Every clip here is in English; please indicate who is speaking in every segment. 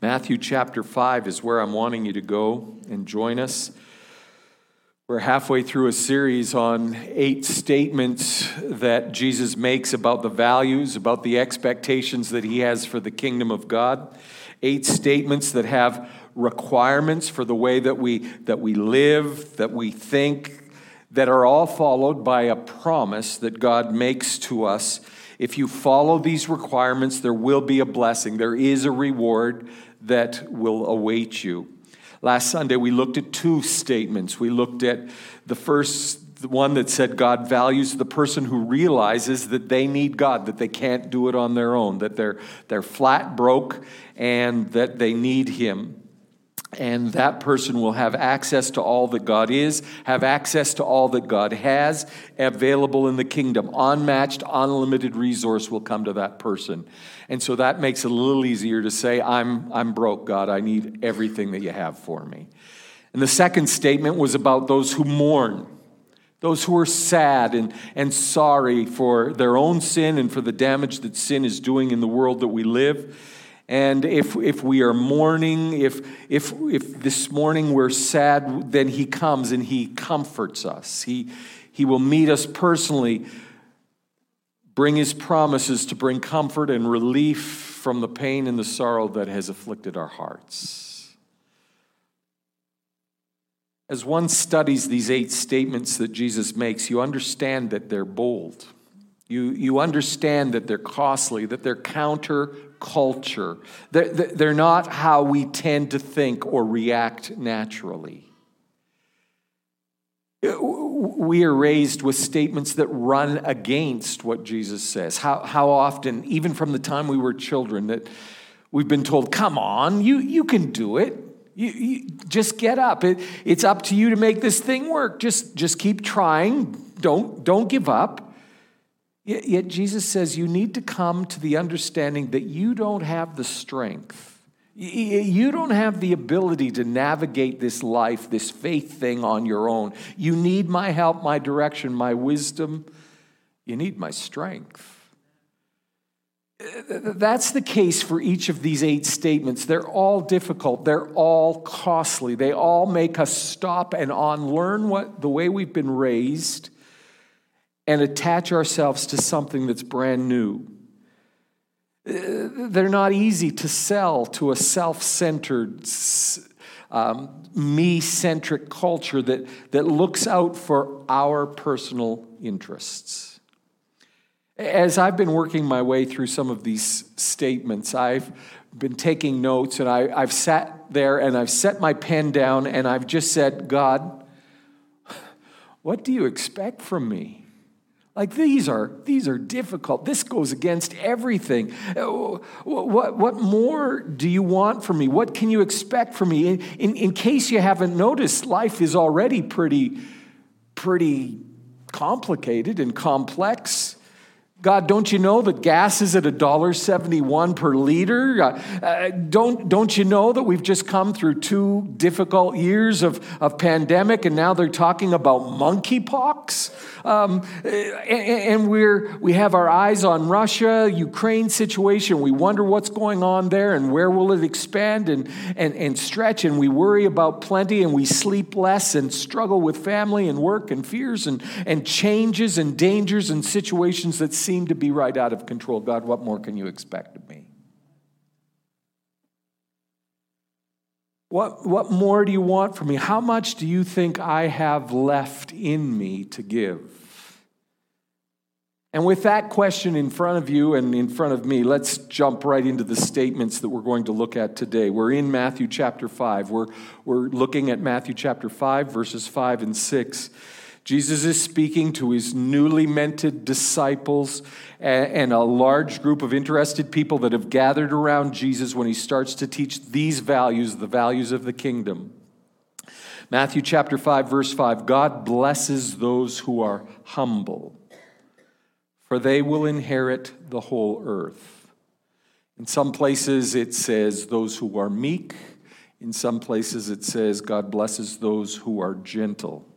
Speaker 1: Matthew chapter 5 is where I'm wanting you to go and join us. We're halfway through a series on eight statements that Jesus makes about the values, about the expectations that he has for the kingdom of God. Eight statements that have requirements for the way that we, that we live, that we think, that are all followed by a promise that God makes to us. If you follow these requirements, there will be a blessing. There is a reward that will await you. Last Sunday, we looked at two statements. We looked at the first one that said God values the person who realizes that they need God, that they can't do it on their own, that they're, they're flat broke and that they need Him. And that person will have access to all that God is, have access to all that God has available in the kingdom. Unmatched, unlimited resource will come to that person. And so that makes it a little easier to say, I'm, I'm broke, God. I need everything that you have for me. And the second statement was about those who mourn, those who are sad and, and sorry for their own sin and for the damage that sin is doing in the world that we live. And if, if we are mourning, if, if, if this morning we're sad, then He comes and He comforts us. He, he will meet us personally, bring His promises to bring comfort and relief from the pain and the sorrow that has afflicted our hearts. As one studies these eight statements that Jesus makes, you understand that they're bold. You, you understand that they're costly, that they're counter culture. They're, they're not how we tend to think or react naturally. Uh, we are raised with statements that run against what Jesus says. How, how often, even from the time we were children, that we've been told, come on, you, you can do it. You, you, just get up. It, it's up to you to make this thing work. Just, just keep trying. Don't, don't give up. Yet, Jesus says you need to come to the understanding that you don't have the strength. You don't have the ability to navigate this life, this faith thing on your own. You need my help, my direction, my wisdom. You need my strength. That's the case for each of these eight statements. They're all difficult, they're all costly. They all make us stop and unlearn what the way we've been raised and attach ourselves to something that's brand new. Uh, they're not easy to sell to a self centered, um, me centric culture that, that looks out for our personal interests. As I've been working my way through some of these statements, I've been taking notes and I, I've sat there and I've set my pen down and I've just said, God, what do you expect from me? Like these are these are difficult. This goes against everything. Uh, what, what more do you want from me? What can you expect from me? In, in, in case you haven't noticed, life is already pretty, pretty complicated and complex. God, don't you know that gas is at $1.71 per liter? Uh, uh, don't, don't you know that we've just come through two difficult years of, of pandemic and now they're talking about monkeypox? Um, and we're, we have our eyes on Russia, Ukraine situation. We wonder what's going on there and where will it expand and, and, and stretch. And we worry about plenty and we sleep less and struggle with family and work and fears and, and changes and dangers and situations that seem to be right out of control. God, what more can you expect of me? What, what more do you want from me? How much do you think I have left in me to give? And with that question in front of you and in front of me, let's jump right into the statements that we're going to look at today. We're in Matthew chapter 5. We're, we're looking at Matthew chapter 5, verses 5 and 6. Jesus is speaking to his newly minted disciples and a large group of interested people that have gathered around Jesus when he starts to teach these values, the values of the kingdom. Matthew chapter 5, verse 5 God blesses those who are humble for they will inherit the whole earth. In some places it says those who are meek. In some places it says God blesses those who are gentle.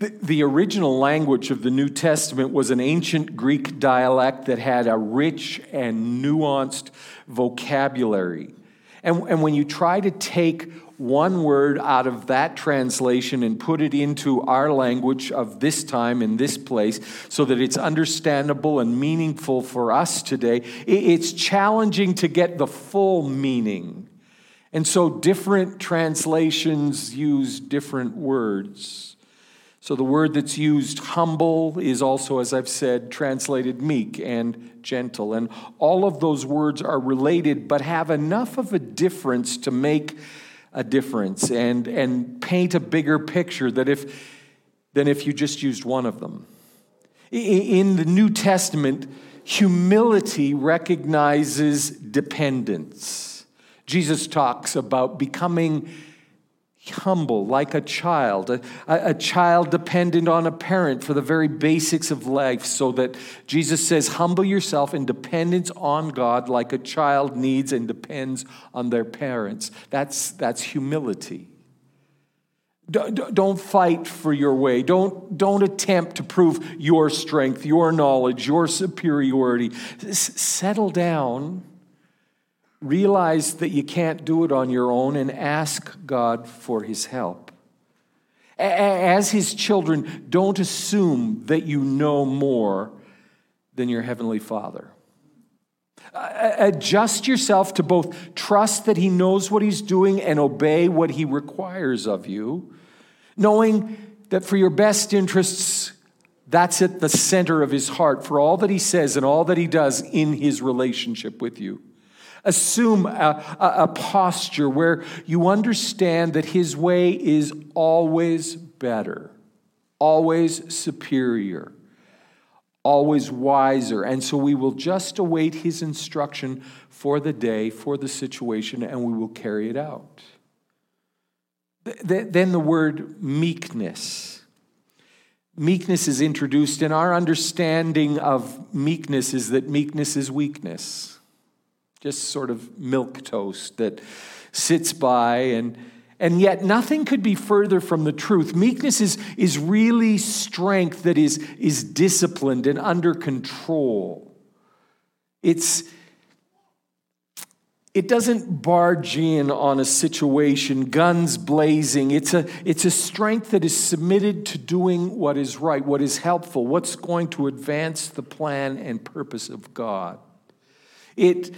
Speaker 1: The, original language of the New Testament was an ancient Greek dialect that had a rich and nuanced vocabulary. And, and when you try to take one word out of that translation and put it into our language of this time in this place so that it's understandable and meaningful for us today, it's challenging to get the full meaning. And so different translations use different words. So the word that's used, humble, is also, as I've said, translated meek and gentle. And all of those words are related, but have enough of a difference to make a difference and, and paint a bigger picture that if, than if you just used one of them. In the New Testament, humility recognizes dependence. Jesus talks about becoming humble, like a child, a, a, child dependent on a parent for the very basics of life, so that Jesus says, Humble yourself in dependence on God, like a child needs and depends on their parents. That's, that's humility. Don't fight for your way. Don't, don't attempt to prove your strength, your knowledge, your superiority. settle down Realize that you can't do it on your own and ask God for his help. As his children, don't assume that you know more than your heavenly Father. Adjust yourself to both trust that he knows what he's doing and obey what he requires of you, knowing that for your best interests, that's at the center of his heart for all that he says and all that he does in his relationship with you. Assume a, a, a, posture where you understand that His way is always better, always superior, always wiser. And so we will just await His instruction for the day, for the situation, and we will carry it out. Then the word meekness. Meekness is introduced, and our understanding of meekness is that meekness is weakness just sort of milk toast that sits by and and yet nothing could be further from the truth. Meekness is, is really strength that is, is disciplined and under control. It's it doesn't barge in on a situation guns blazing. It's a, it's a strength that is submitted to doing what is right what is helpful what's going to advance the plan and purpose of god. It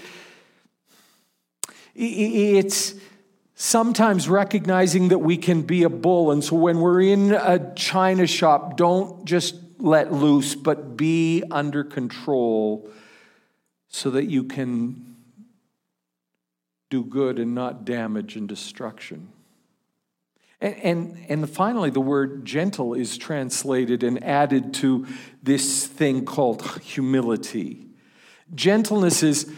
Speaker 1: it's sometimes recognizing that we can be a bull. And so when we're in a china shop, don't just let loose, but be under control so that you can do good and not damage and destruction. And, and, and finally, the word gentle is translated and added to this thing called humility. Gentleness is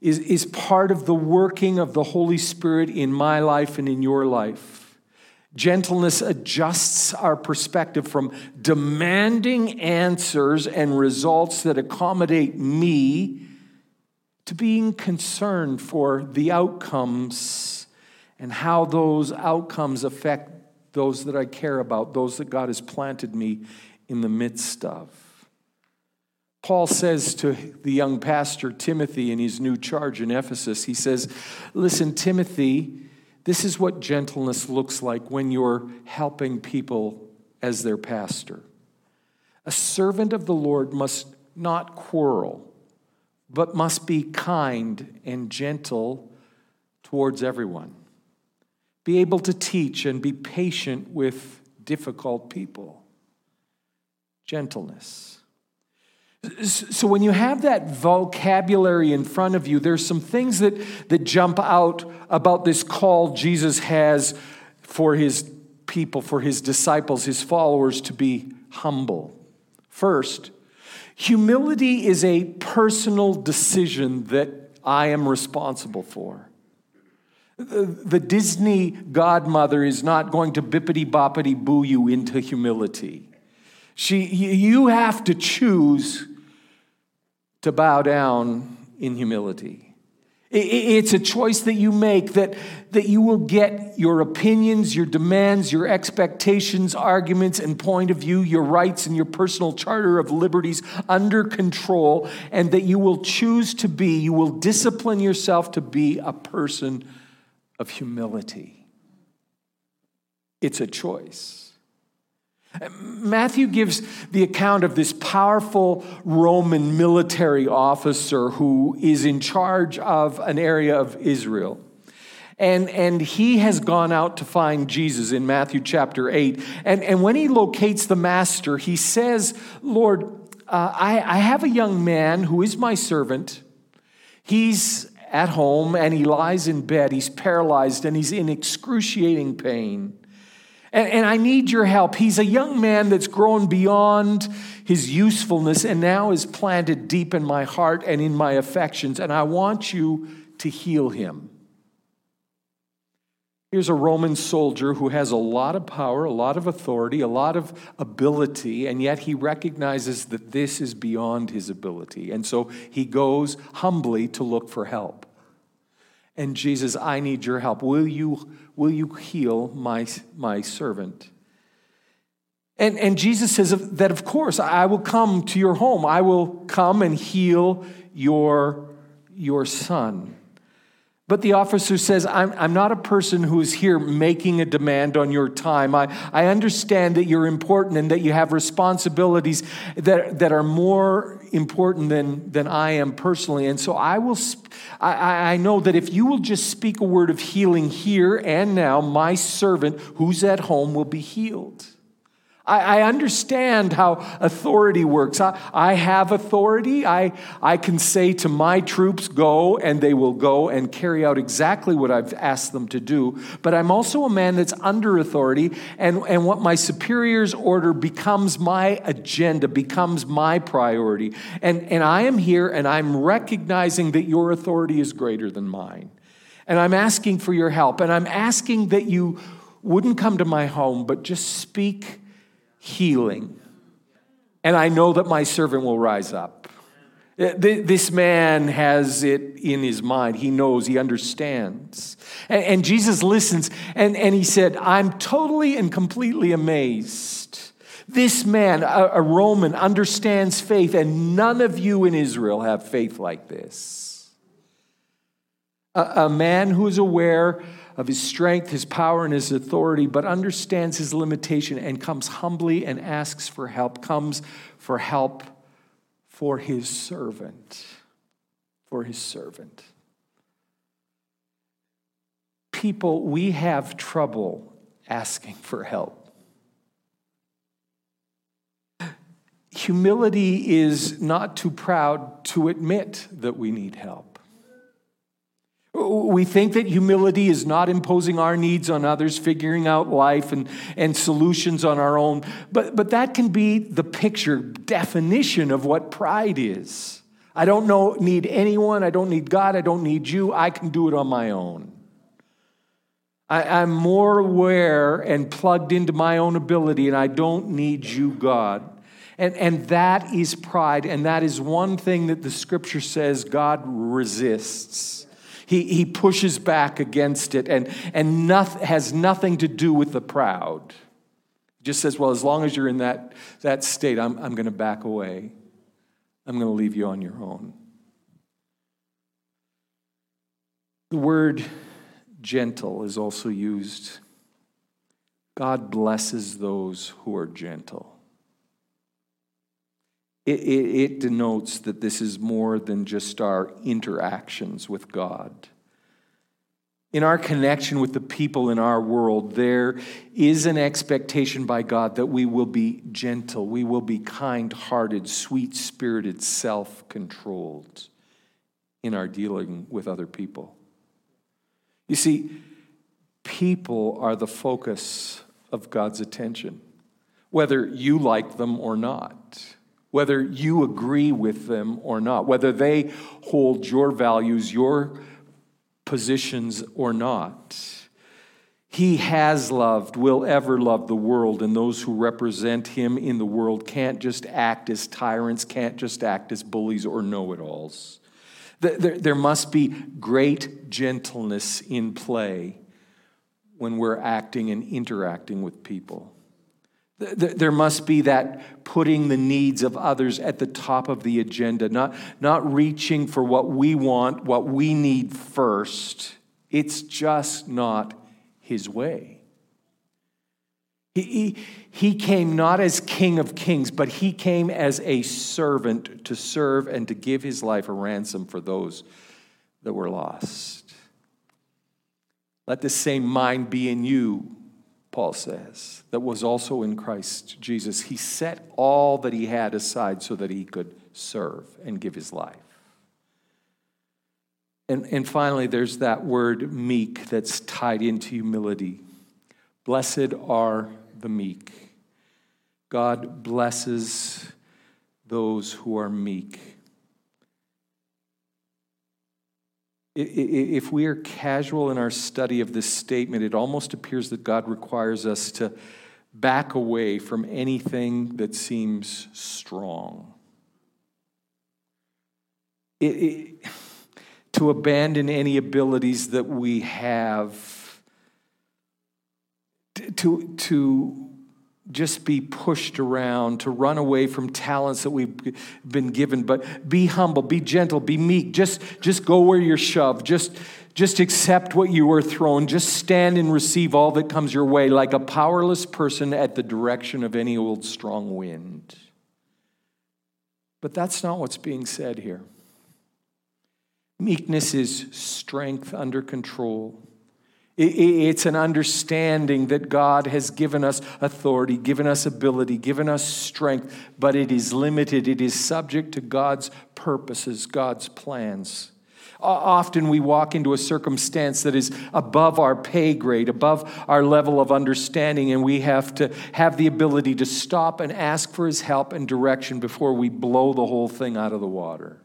Speaker 1: is, is part of the working of the Holy Spirit in my life and in your life. Gentleness adjusts our perspective from demanding answers and results that accommodate me to being concerned for the outcomes and how those outcomes affect those that I care about, those that God has planted me in the midst of. Paul says to the young pastor Timothy in his new charge in Ephesus, he says, Listen, Timothy, this is what gentleness looks like when you're helping people as their pastor. A servant of the Lord must not quarrel, but must be kind and gentle towards everyone. Be able to teach and be patient with difficult people. Gentleness. So, when you have that vocabulary in front of you, there's some things that, that jump out about this call Jesus has for his people, for his disciples, his followers to be humble. First, humility is a personal decision that I am responsible for. The Disney godmother is not going to bippity boppity boo you into humility. She, you have to choose to bow down in humility. It's a choice that you make that, that you will get your opinions, your demands, your expectations, arguments, and point of view, your rights, and your personal charter of liberties under control, and that you will choose to be, you will discipline yourself to be a person of humility. It's a choice. Matthew gives the account of this powerful Roman military officer who is in charge of an area of Israel. And, and he has gone out to find Jesus in Matthew chapter 8. And, and when he locates the master, he says, Lord, uh, I, I have a young man who is my servant. He's at home and he lies in bed. He's paralyzed and he's in excruciating pain. And, and, I need your help. He's a young man that's grown beyond his usefulness and now is planted deep in my heart and in my affections, and I want you to heal him. Here's a Roman soldier who has a lot of power, a lot of authority, a lot of ability, and yet he recognizes that this is beyond his ability. And so he goes humbly to look for help. And Jesus, I need your help. Will you, will you heal my, my servant? And, and Jesus says that, of course, I will come to your home. I will come and heal your, your son. But the officer says, I'm, I'm not a person who is here making a demand on your time. I, I understand that you're important and that you have responsibilities that, that are more important than, than I am personally. And so I will, I, I know that if you will just speak a word of healing here and now, my servant who's at home will be healed. I, I understand how authority works. I, I have authority. I, I can say to my troops, go, and they will go and carry out exactly what I've asked them to do. But I'm also a man that's under authority, and, and what my superiors order becomes my agenda, becomes my priority. And, and I am here and I'm recognizing that your authority is greater than mine. And I'm asking for your help. And I'm asking that you wouldn't come to my home, but just speak healing. And I know that my servant will rise up. Eh, this man has it in his mind. He knows, he understands. And, Jesus listens, and, and he said, I'm totally and completely amazed. This man, a, Roman, understands faith, and none of you in Israel have faith like this. A, a man who is aware of his strength, his power, and his authority, but understands his limitation and comes humbly and asks for help, comes for help for his servant. For his servant. People, we have trouble asking for help. Humility is not too proud to admit that we need help. We think that humility is not imposing our needs on others, figuring out life and, and solutions on our own, but, but that can be the picture, definition of what pride is. I don't know, need anyone, I don't need God, I don't need you, I can do it on my own. I, I'm more aware and plugged into my own ability, and I don't need you, God. And, and that is pride, and that is one thing that the scripture says God resists. He, he pushes back against it and, and noth- has nothing to do with the proud. Just says, Well, as long as you're in that, that state, I'm, I'm going to back away. I'm going to leave you on your own. The word gentle is also used. God blesses those who are gentle. It, it, it, denotes that this is more than just our interactions with God. In our connection with the people in our world, there is an expectation by God that we will be gentle, we will be kind hearted, sweet spirited, self controlled in our dealing with other people. You see, people are the focus of God's attention, whether you like them or not whether you agree with them or not, whether they hold your values, your positions or not. He has loved, will ever love the world, and those who represent him in the world can't just act as tyrants, can't just act as bullies or know it alls. There must be great gentleness in play when we're acting and interacting with people. There must be that putting the needs of others at the top of the agenda, not, not reaching for what we want, what we need first, It's just not his way. He, he, he, came not as king of kings, but he came as a servant to serve and to give his life a ransom for those that were lost. Let the same mind be in you, Paul says, that was also in Christ Jesus. He set all that he had aside so that he could serve and give his life. And, and finally, there's that word meek that's tied into humility. Blessed are the meek. God blesses those who are meek. If we are casual in our study of this statement, it almost appears that God requires us to back away from anything that seems strong. It, it, to abandon any abilities that we have, to, to just be pushed around, to run away from talents that we've been given, but be humble, be gentle, be meek. Just, just go where you're shoved. Just, just accept what you are thrown. Just stand and receive all that comes your way like a powerless person at the direction of any old strong wind. But that's not what's being said here. Meekness is strength under control. It's an understanding that God has given us authority, given us ability, given us strength, but it is limited. It is subject to God's purposes, God's plans. Often we walk into a circumstance that is above our pay grade, above our level of understanding, and we have to have the ability to stop and ask for His help and direction before we blow the whole thing out of the water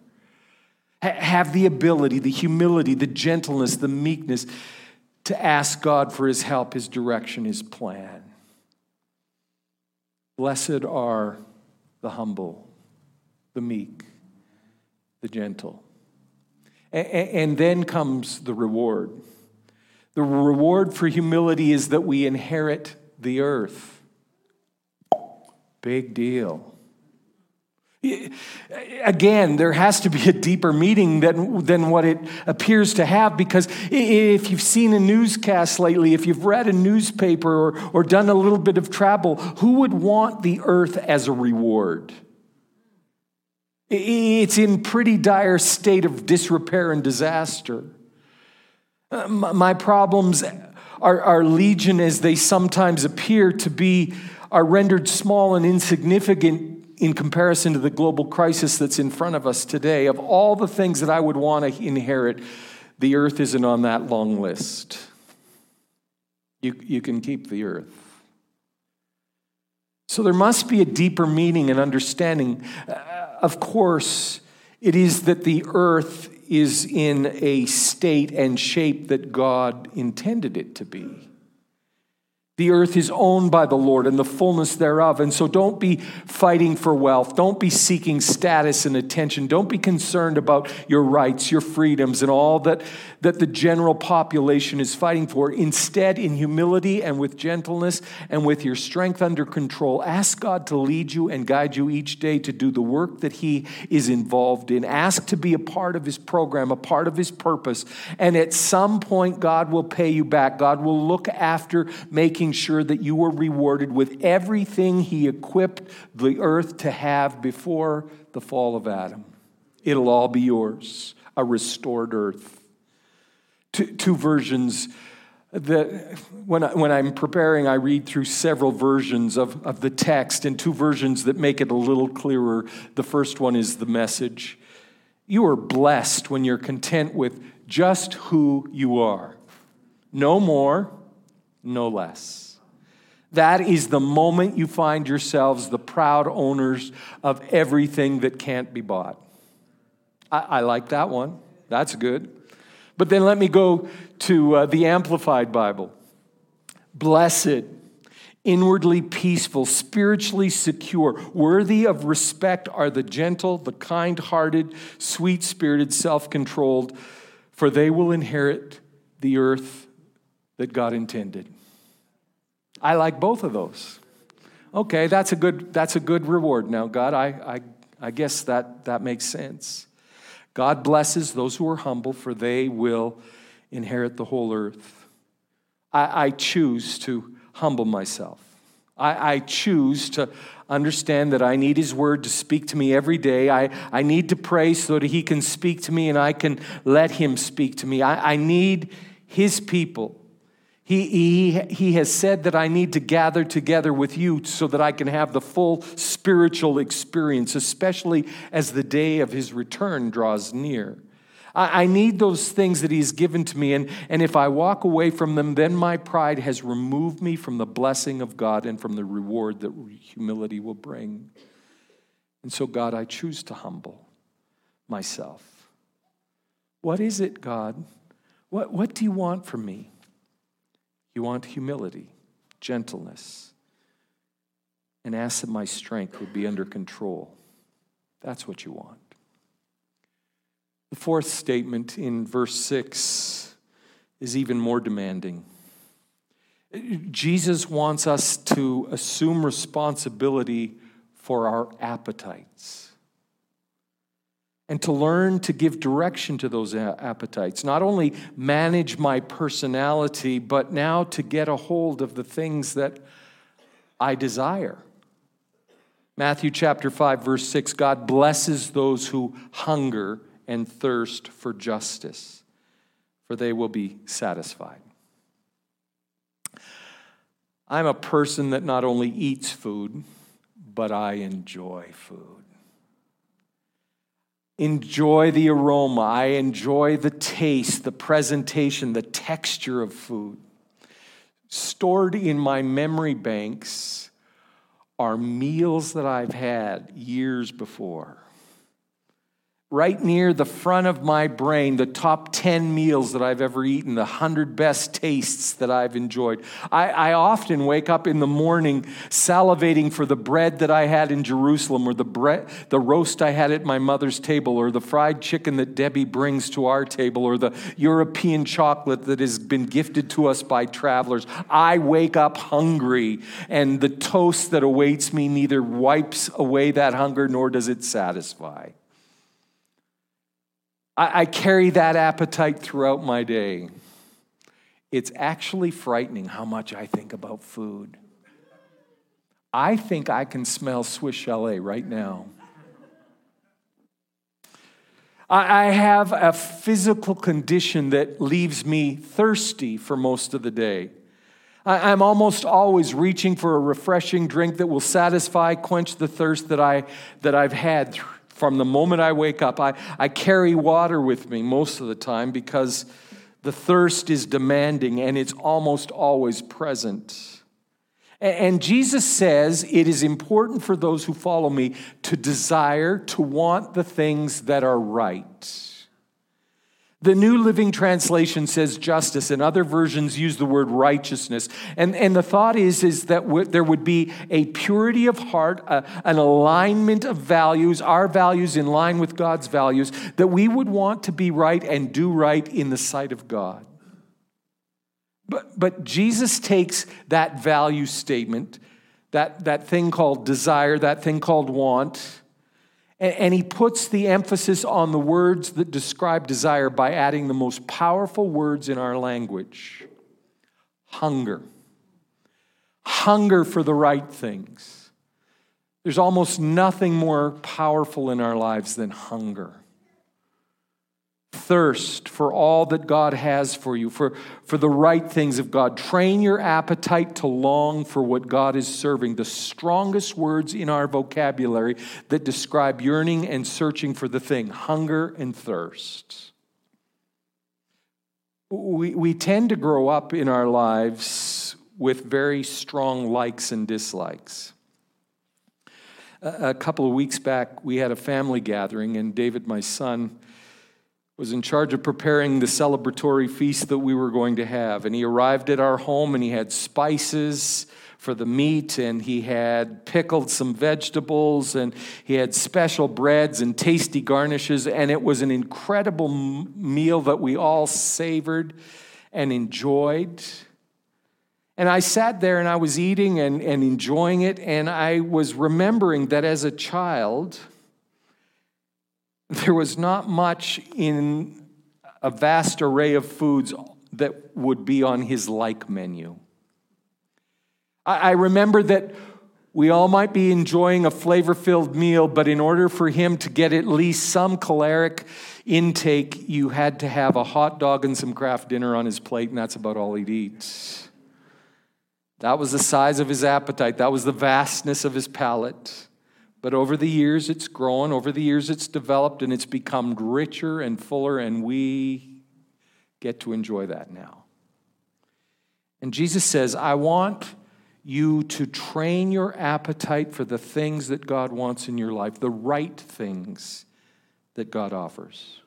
Speaker 1: have the ability, the humility, the gentleness, the meekness to ask God for his help, his direction, his plan. Blessed are the humble, the meek, the gentle. And then comes the reward. The reward for humility is that we inherit the earth. Big deal. Again, there has to be a deeper meaning than, than what it appears to have because if you've seen a newscast lately, if you've read a newspaper or, or done a little bit of travel, who would want the earth as a reward? It's in pretty dire state of disrepair and disaster. Uh, my problems are, are legion as they sometimes appear to be, are rendered small and insignificant in comparison to the global crisis that's in front of us today, of all the things that I would want to inherit, the earth isn't on that long list. You, you can keep the earth. So there must be a deeper meaning and understanding. Uh, of course, it is that the earth is in a state and shape that God intended it to be. The earth is owned by the Lord and the fullness thereof. And so don't be fighting for wealth. Don't be seeking status and attention. Don't be concerned about your rights, your freedoms, and all that, that the general population is fighting for. Instead, in humility and with gentleness and with your strength under control, ask God to lead you and guide you each day to do the work that He is involved in. Ask to be a part of His program, a part of His purpose. And at some point, God will pay you back. God will look after making making sure that you were rewarded with everything He equipped the earth to have before the fall of Adam. It'll all be yours, a restored earth. Two, two versions that when, I, when I'm preparing, I read through several versions of, of the text and two versions that make it a little clearer. The first one is the message. You are blessed when you're content with just who you are. No more, no less. That is the moment you find yourselves the proud owners of everything that can't be bought. I, I like that one. That's good. But then let me go to uh, the Amplified Bible. Blessed, inwardly peaceful, spiritually secure, worthy of respect are the gentle, the kind hearted, sweet spirited, self controlled, for they will inherit the earth that God intended. I like both of those. Okay, that's a good, that's a good reward. Now, God, I, I, I guess that, that makes sense. God blesses those who are humble, for they will inherit the whole earth. I, I choose to humble myself. I, I, choose to understand that I need His Word to speak to me every day. I, I need to pray so that He can speak to me and I can let Him speak to me. I, I need His people. He, he, he has said that I need to gather together with you so that I can have the full spiritual experience, especially as the day of His return draws near. I, I need those things that He's given to me, and, and if I walk away from them, then my pride has removed me from the blessing of God and from the reward that humility will bring. And so, God, I choose to humble myself. What is it, God? What, what do you want from me? You want humility, gentleness, and ask that my strength would be under control. That's what you want. The fourth statement in verse 6 is even more demanding. Jesus wants us to assume responsibility for our appetites and to learn to give direction to those appetites. Not only manage my personality, but now to get a hold of the things that I desire. Matthew chapter 5, verse 6 God blesses those who hunger and thirst for justice, for they will be satisfied. I'm a person that not only eats food, but I enjoy food. Enjoy the aroma, I enjoy the taste, the presentation, the texture of food. Stored in my memory banks are meals that I've had years before right near the front of my brain the top 10 meals that I've ever eaten, the 100 best tastes that I've enjoyed. I, I, often wake up in the morning salivating for the bread that I had in Jerusalem, or the, bread, the roast I had at my mother's table, or the fried chicken that Debbie brings to our table, or the European chocolate that has been gifted to us by travelers. I wake up hungry, and the toast that awaits me neither wipes away that hunger nor does it satisfy. I, I carry that appetite throughout my day. It's actually frightening how much I think about food. I think I can smell Swiss chalet right now. I have a physical condition that leaves me thirsty for most of the day. I'm almost always reaching for a refreshing drink that will satisfy, quench the thirst that, I, that I've had from the moment I wake up. I, I carry water with me most of the time because the thirst is demanding and it's almost always present. And Jesus says it is important for those who follow me to desire, to want the things that are right. The New Living Translation says justice, and other versions use the word righteousness. And, and the thought is, is that w- there would be a purity of heart, a, an alignment of values, our values in line with God's values, that we would want to be right and do right in the sight of God. But, but Jesus takes that value statement, that, that thing called desire, that thing called want, and he puts the emphasis on the words that describe desire by adding the most powerful words in our language hunger. Hunger for the right things. There's almost nothing more powerful in our lives than hunger thirst for all that God has for you, for, for the right things of God. Train your appetite to long for what God is serving. The strongest words in our vocabulary that describe yearning and searching for the thing hunger and thirst. We, we tend to grow up in our lives with very strong likes and dislikes. A, a couple of weeks back, we had a family gathering, and David, my son, was in charge of preparing the celebratory feast that we were going to have. And he arrived at our home and he had spices for the meat and he had pickled some vegetables and he had special breads and tasty garnishes. And it was an incredible meal that we all savored and enjoyed. And I sat there and I was eating and, and enjoying it. And I was remembering that as a child, there was not much in a vast array of foods that would be on his like menu. I remember that we all might be enjoying a flavor filled meal, but in order for him to get at least some caloric intake, you had to have a hot dog and some Kraft dinner on his plate, and that's about all he'd eat. That was the size of his appetite, that was the vastness of his palate. But over the years, it's grown, over the years, it's developed, and it's become richer and fuller, and we get to enjoy that now. And Jesus says, I want you to train your appetite for the things that God wants in your life, the right things that God offers.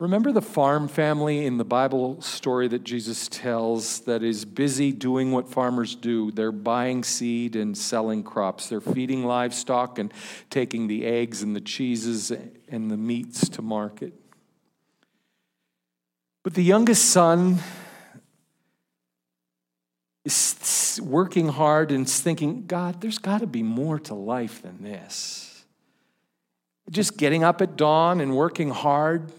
Speaker 1: Remember the farm family in the Bible story that Jesus tells that is busy doing what farmers do? They're buying seed and selling crops. They're feeding livestock and taking the eggs and the cheeses and the meats to market. But the youngest son is working hard and thinking, God, there's got to be more to life than this. Just getting up at dawn and working hard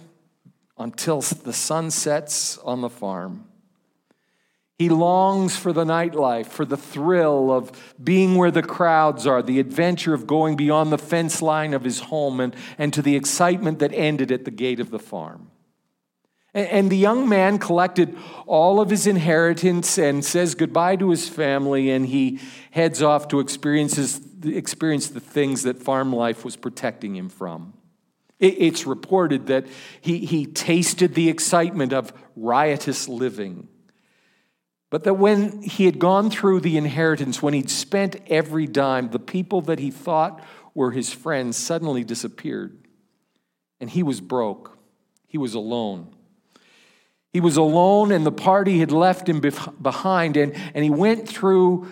Speaker 1: until the sun sets on the farm. He longs for the nightlife, for the thrill of being where the crowds are, the adventure of going beyond the fence line of his home, and, and to the excitement that ended at the gate of the farm. And the young man collected all of his inheritance and says goodbye to his family, and he heads off to experiences, experience the things that farm life was protecting him from. It's reported that he, he tasted the excitement of riotous living. But that when he had gone through the inheritance, when he'd spent every dime, the people that he thought were his friends suddenly disappeared. And he was broke. He was alone. He was alone, and the party had left him behind, and, and he went through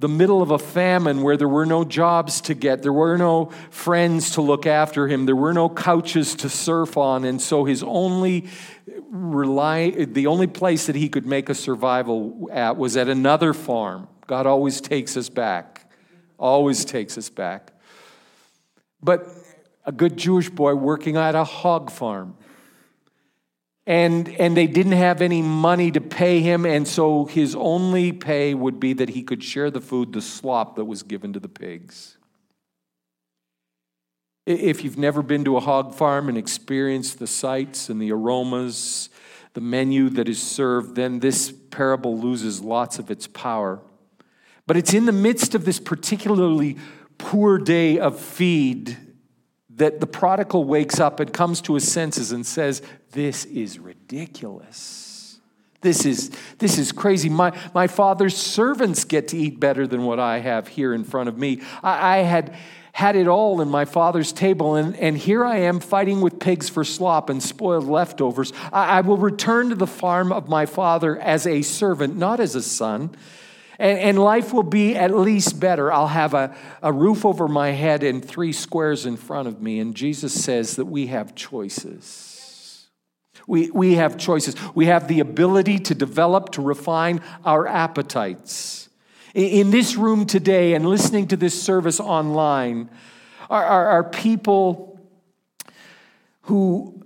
Speaker 1: the middle of a famine where there were no jobs to get, there were no friends to look after him, there were no couches to surf on, and so his only rely, the only place that he could make a survival at was at another farm. God always takes us back, always takes us back. But a good Jewish boy working at a hog farm and, and they didn't have any money to pay him, and so his only pay would be that he could share the food, the slop that was given to the pigs. If you've never been to a hog farm and experienced the sights and the aromas, the menu that is served, then this parable loses lots of its power. But it's in the midst of this particularly poor day of feed that the prodigal wakes up and comes to his senses and says, This is ridiculous. This is, this is crazy. My, my father's servants get to eat better than what I have here in front of me. I, I had had it all in my father's table, and, and here I am fighting with pigs for slop and spoiled leftovers. I, I will return to the farm of my father as a servant, not as a son and, and life will be at least better. I'll have a, a roof over my head and three squares in front of me. And Jesus says that we have choices. We, we have choices. We have the ability to develop, to refine our appetites. In, in this room today and listening to this service online are, are, are people who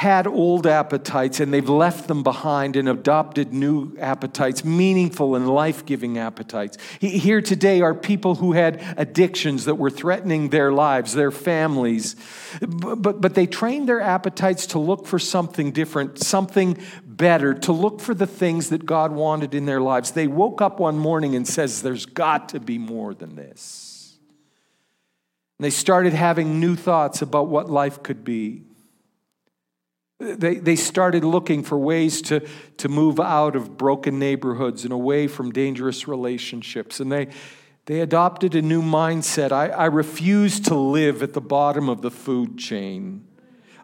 Speaker 1: had old appetites and they've left them behind and adopted new appetites, meaningful and life giving appetites. Here today are people who had addictions that were threatening their lives, their families, but, but they trained their appetites to look for something different, something better, to look for the things that God wanted in their lives. They woke up one morning and says, There's got to be more than this. And they started having new thoughts about what life could be. They, they started looking for ways to, to move out of broken neighborhoods and away from dangerous relationships. And they, they adopted a new mindset. I, I refuse to live at the bottom of the food chain.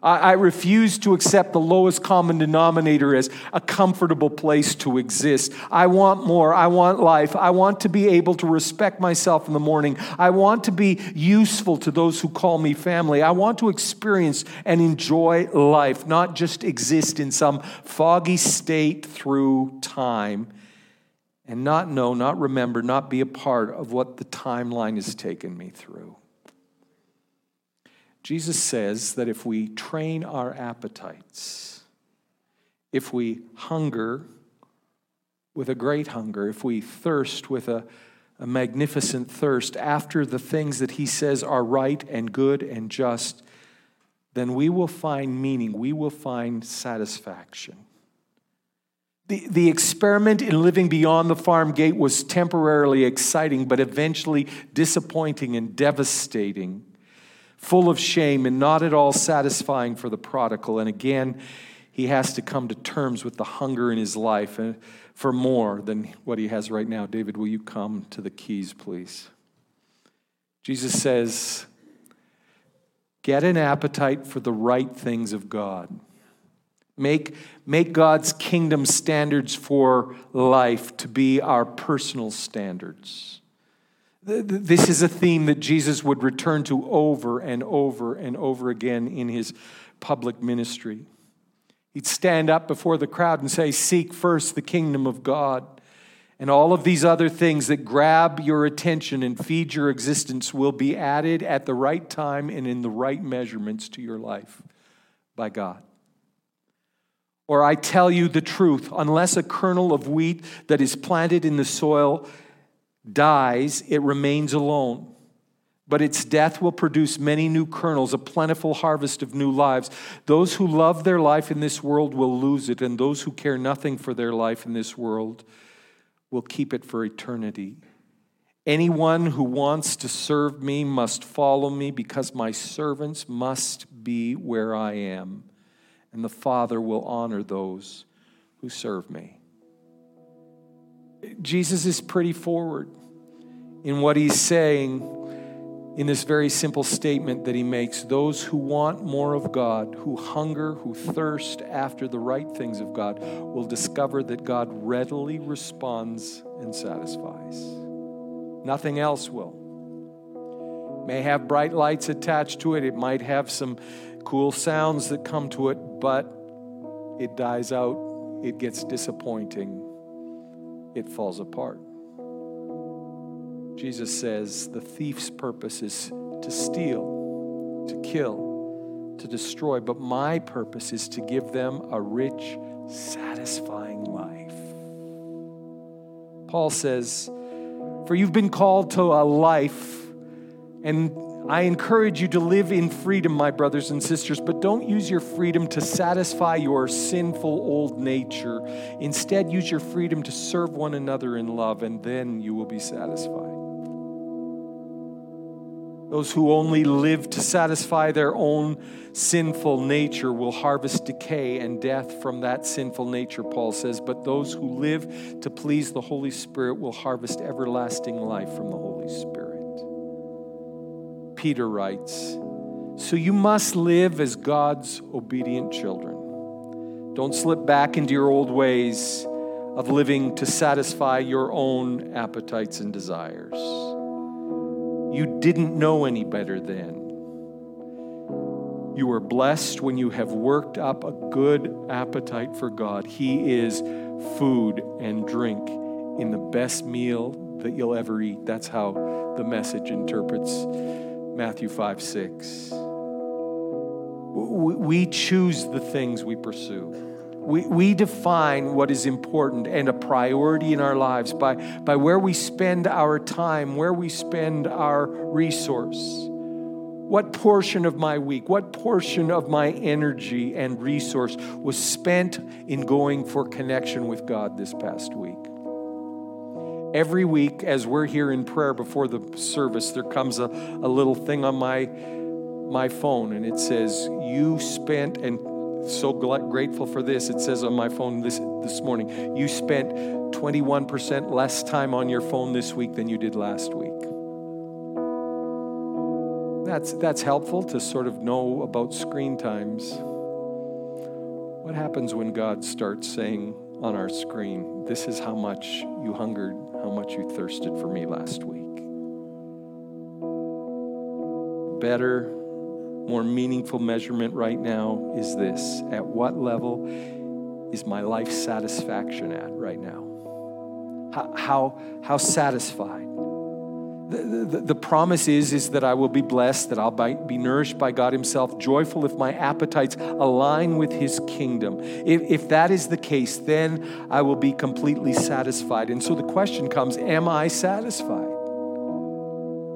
Speaker 1: I, refuse to accept the lowest common denominator as a comfortable place to exist. I want more. I want life. I want to be able to respect myself in the morning. I want to be useful to those who call me family. I want to experience and enjoy life, not just exist in some foggy state through time and not know, not remember, not be a part of what the timeline has taken me through. Jesus says that if we train our appetites, if we hunger with a great hunger, if we thirst with a, a magnificent thirst after the things that he says are right and good and just, then we will find meaning, we will find satisfaction. The, the experiment in living beyond the farm gate was temporarily exciting, but eventually disappointing and devastating full of shame and not at all satisfying for the prodigal. And again, he has to come to terms with the hunger in his life uh, for more than what he has right now. David, will you come to the keys, please? Jesus says, Get an appetite for the right things of God. Make, make God's kingdom standards for life to be our personal standards. This is a theme that Jesus would return to over and over and over again in his public ministry. He'd stand up before the crowd and say, Seek first the kingdom of God. And all of these other things that grab your attention and feed your existence will be added at the right time and in the right measurements to your life by God. Or I tell you the truth, unless a kernel of wheat that is planted in the soil dies, it remains alone. But its death will produce many new kernels, a plentiful harvest of new lives. Those who love their life in this world will lose it, and those who care nothing for their life in this world will keep it for eternity. Anyone who wants to serve me must follow me, because my servants must be where I am, and the Father will honor those who serve me. Jesus is pretty forward in what he's saying in this very simple statement that he makes those who want more of God, who hunger, who thirst after the right things of God, will discover that God readily responds and satisfies. Nothing else will. May have bright lights attached to it, it might have some cool sounds that come to it, but it dies out, it gets disappointing it falls apart. Jesus says the thief's purpose is to steal, to kill, to destroy, but my purpose is to give them a rich, satisfying life. Paul says, For you've been called to a life and I encourage you to live in freedom, my brothers and sisters, but don't use your freedom to satisfy your sinful old nature. Instead, use your freedom to serve one another in love, and then you will be satisfied. Those who only live to satisfy their own sinful nature will harvest decay and death from that sinful nature, Paul says. But those who live to please the Holy Spirit will harvest everlasting life from the Holy Spirit. Peter writes. So you must live as God's obedient children. Don't slip back into your old ways of living to satisfy your own appetites and desires. You didn't know any better then. You are blessed when you have worked up a good appetite for God. He is food and drink in the best meal that you'll ever eat. That's how the message interprets Matthew 5 6. We choose the things we pursue. We, we define what is important and a priority in our lives by, by where we spend our time, where we spend our resource. What portion of my week, what portion of my energy and resource was spent in going for connection with God this past week? Every week, as we're here in prayer before the service, there comes a, a little thing on my, my phone and it says, You spent, and so grateful for this. It says on my phone this, this morning, You spent 21% less time on your phone this week than you did last week. That's, that's helpful to sort of know about screen times. What happens when God starts saying on our screen, This is how much you hungered how much you thirsted for me last week. Better, more meaningful measurement right now is this At what level is my life satisfaction at right now? How, how, how satisfied? The, the, promise is, is that I will be blessed, that I'll be nourished by God Himself, joyful if my appetites align with His kingdom. If, if that is the case, then I will be completely satisfied. And so the question comes Am I satisfied?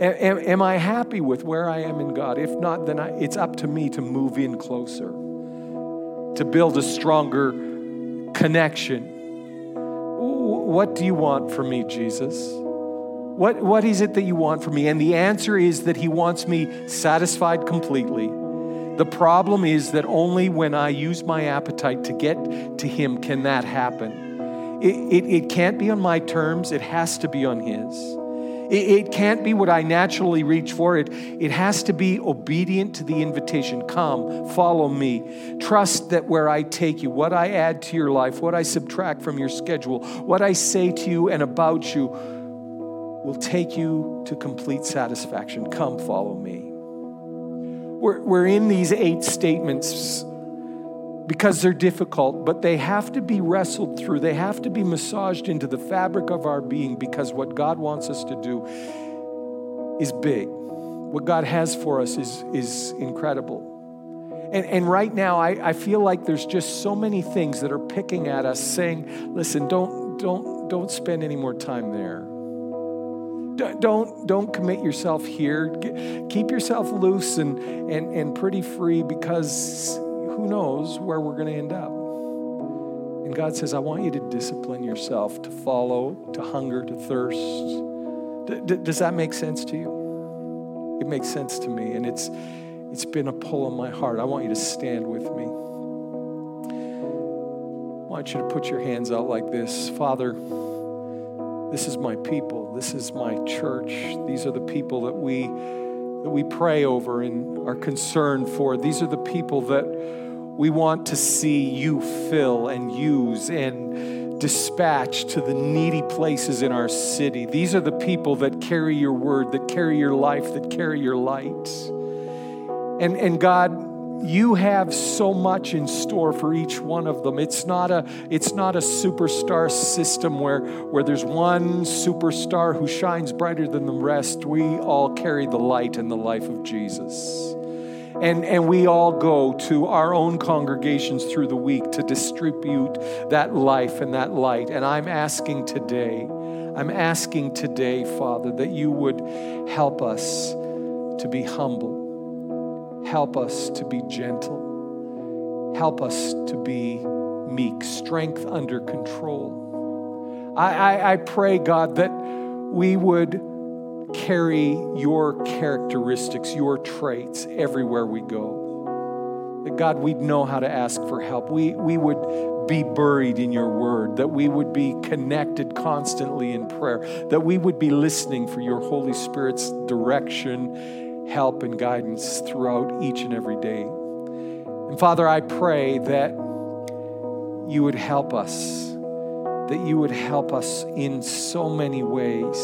Speaker 1: Am, am I happy with where I am in God? If not, then I, it's up to me to move in closer, to build a stronger connection. What do you want from me, Jesus? What, what is it that you want from me? And the answer is that He wants me satisfied completely. The problem is that only when I use my appetite to get to Him can that happen. It, it, it can't be on my terms, it has to be on His. It, it can't be what I naturally reach for. It, it has to be obedient to the invitation come, follow me. Trust that where I take you, what I add to your life, what I subtract from your schedule, what I say to you and about you, will take you to complete satisfaction. Come, follow me. We're, we're in these eight statements because they're difficult, but they have to be wrestled through. They have to be massaged into the fabric of our being because what God wants us to do is big. What God has for us is, is incredible. And, and right now, I, I feel like there's just so many things that are picking at us, saying, listen, don't, don't, don't spend any more time there. Don't, don't commit yourself here. Keep yourself loose and, and, and pretty free because who knows where we're going to end up. And God says, I want you to discipline yourself to follow, to hunger, to thirst. D- does that make sense to you? It makes sense to me, and it's, it's been a pull on my heart. I want you to stand with me. I want you to put your hands out like this Father, this is my people. This is my church. These are the people that we that we pray over and are concerned for. These are the people that we want to see you fill and use and dispatch to the needy places in our city. These are the people that carry your word, that carry your life, that carry your light. And, and God, you have so much in store for each one of them. It's not a, it's not a superstar system where, where there's one superstar who shines brighter than the rest. We all carry the light and the life of Jesus. And, and we all go to our own congregations through the week to distribute that life and that light. And I'm asking today, I'm asking today, Father, that you would help us to be humble Help us to be gentle. Help us to be meek, strength under control. I, I, I pray, God, that we would carry your characteristics, your traits everywhere we go. That God, we'd know how to ask for help. We, we would be buried in your word, that we would be connected constantly in prayer, that we would be listening for your Holy Spirit's direction help and guidance throughout each and every day. And Father, I pray that you would help us, that you would help us in so many ways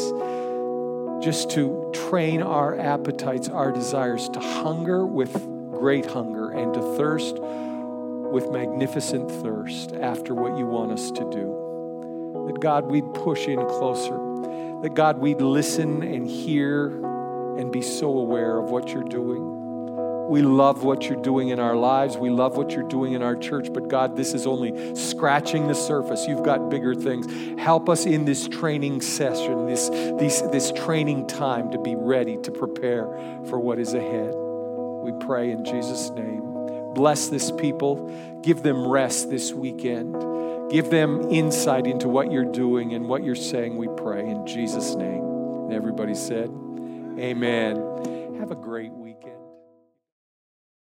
Speaker 1: just to train our appetites, our desires to hunger with great hunger and to thirst with magnificent thirst after what you want us to do. That God, we'd push in closer. That God, we'd listen and hear and be so aware of what you're doing. We love what you're doing in our lives. We love what you're doing in our church. But God, this is only scratching the surface. You've got bigger things. Help us in this training session, this, this, this training time to be ready to prepare for what is ahead. We pray in Jesus' name. Bless this people. Give them rest this weekend. Give them insight into what you're doing and what you're saying, we pray in Jesus' name. And everybody said, Amen. Have a great weekend.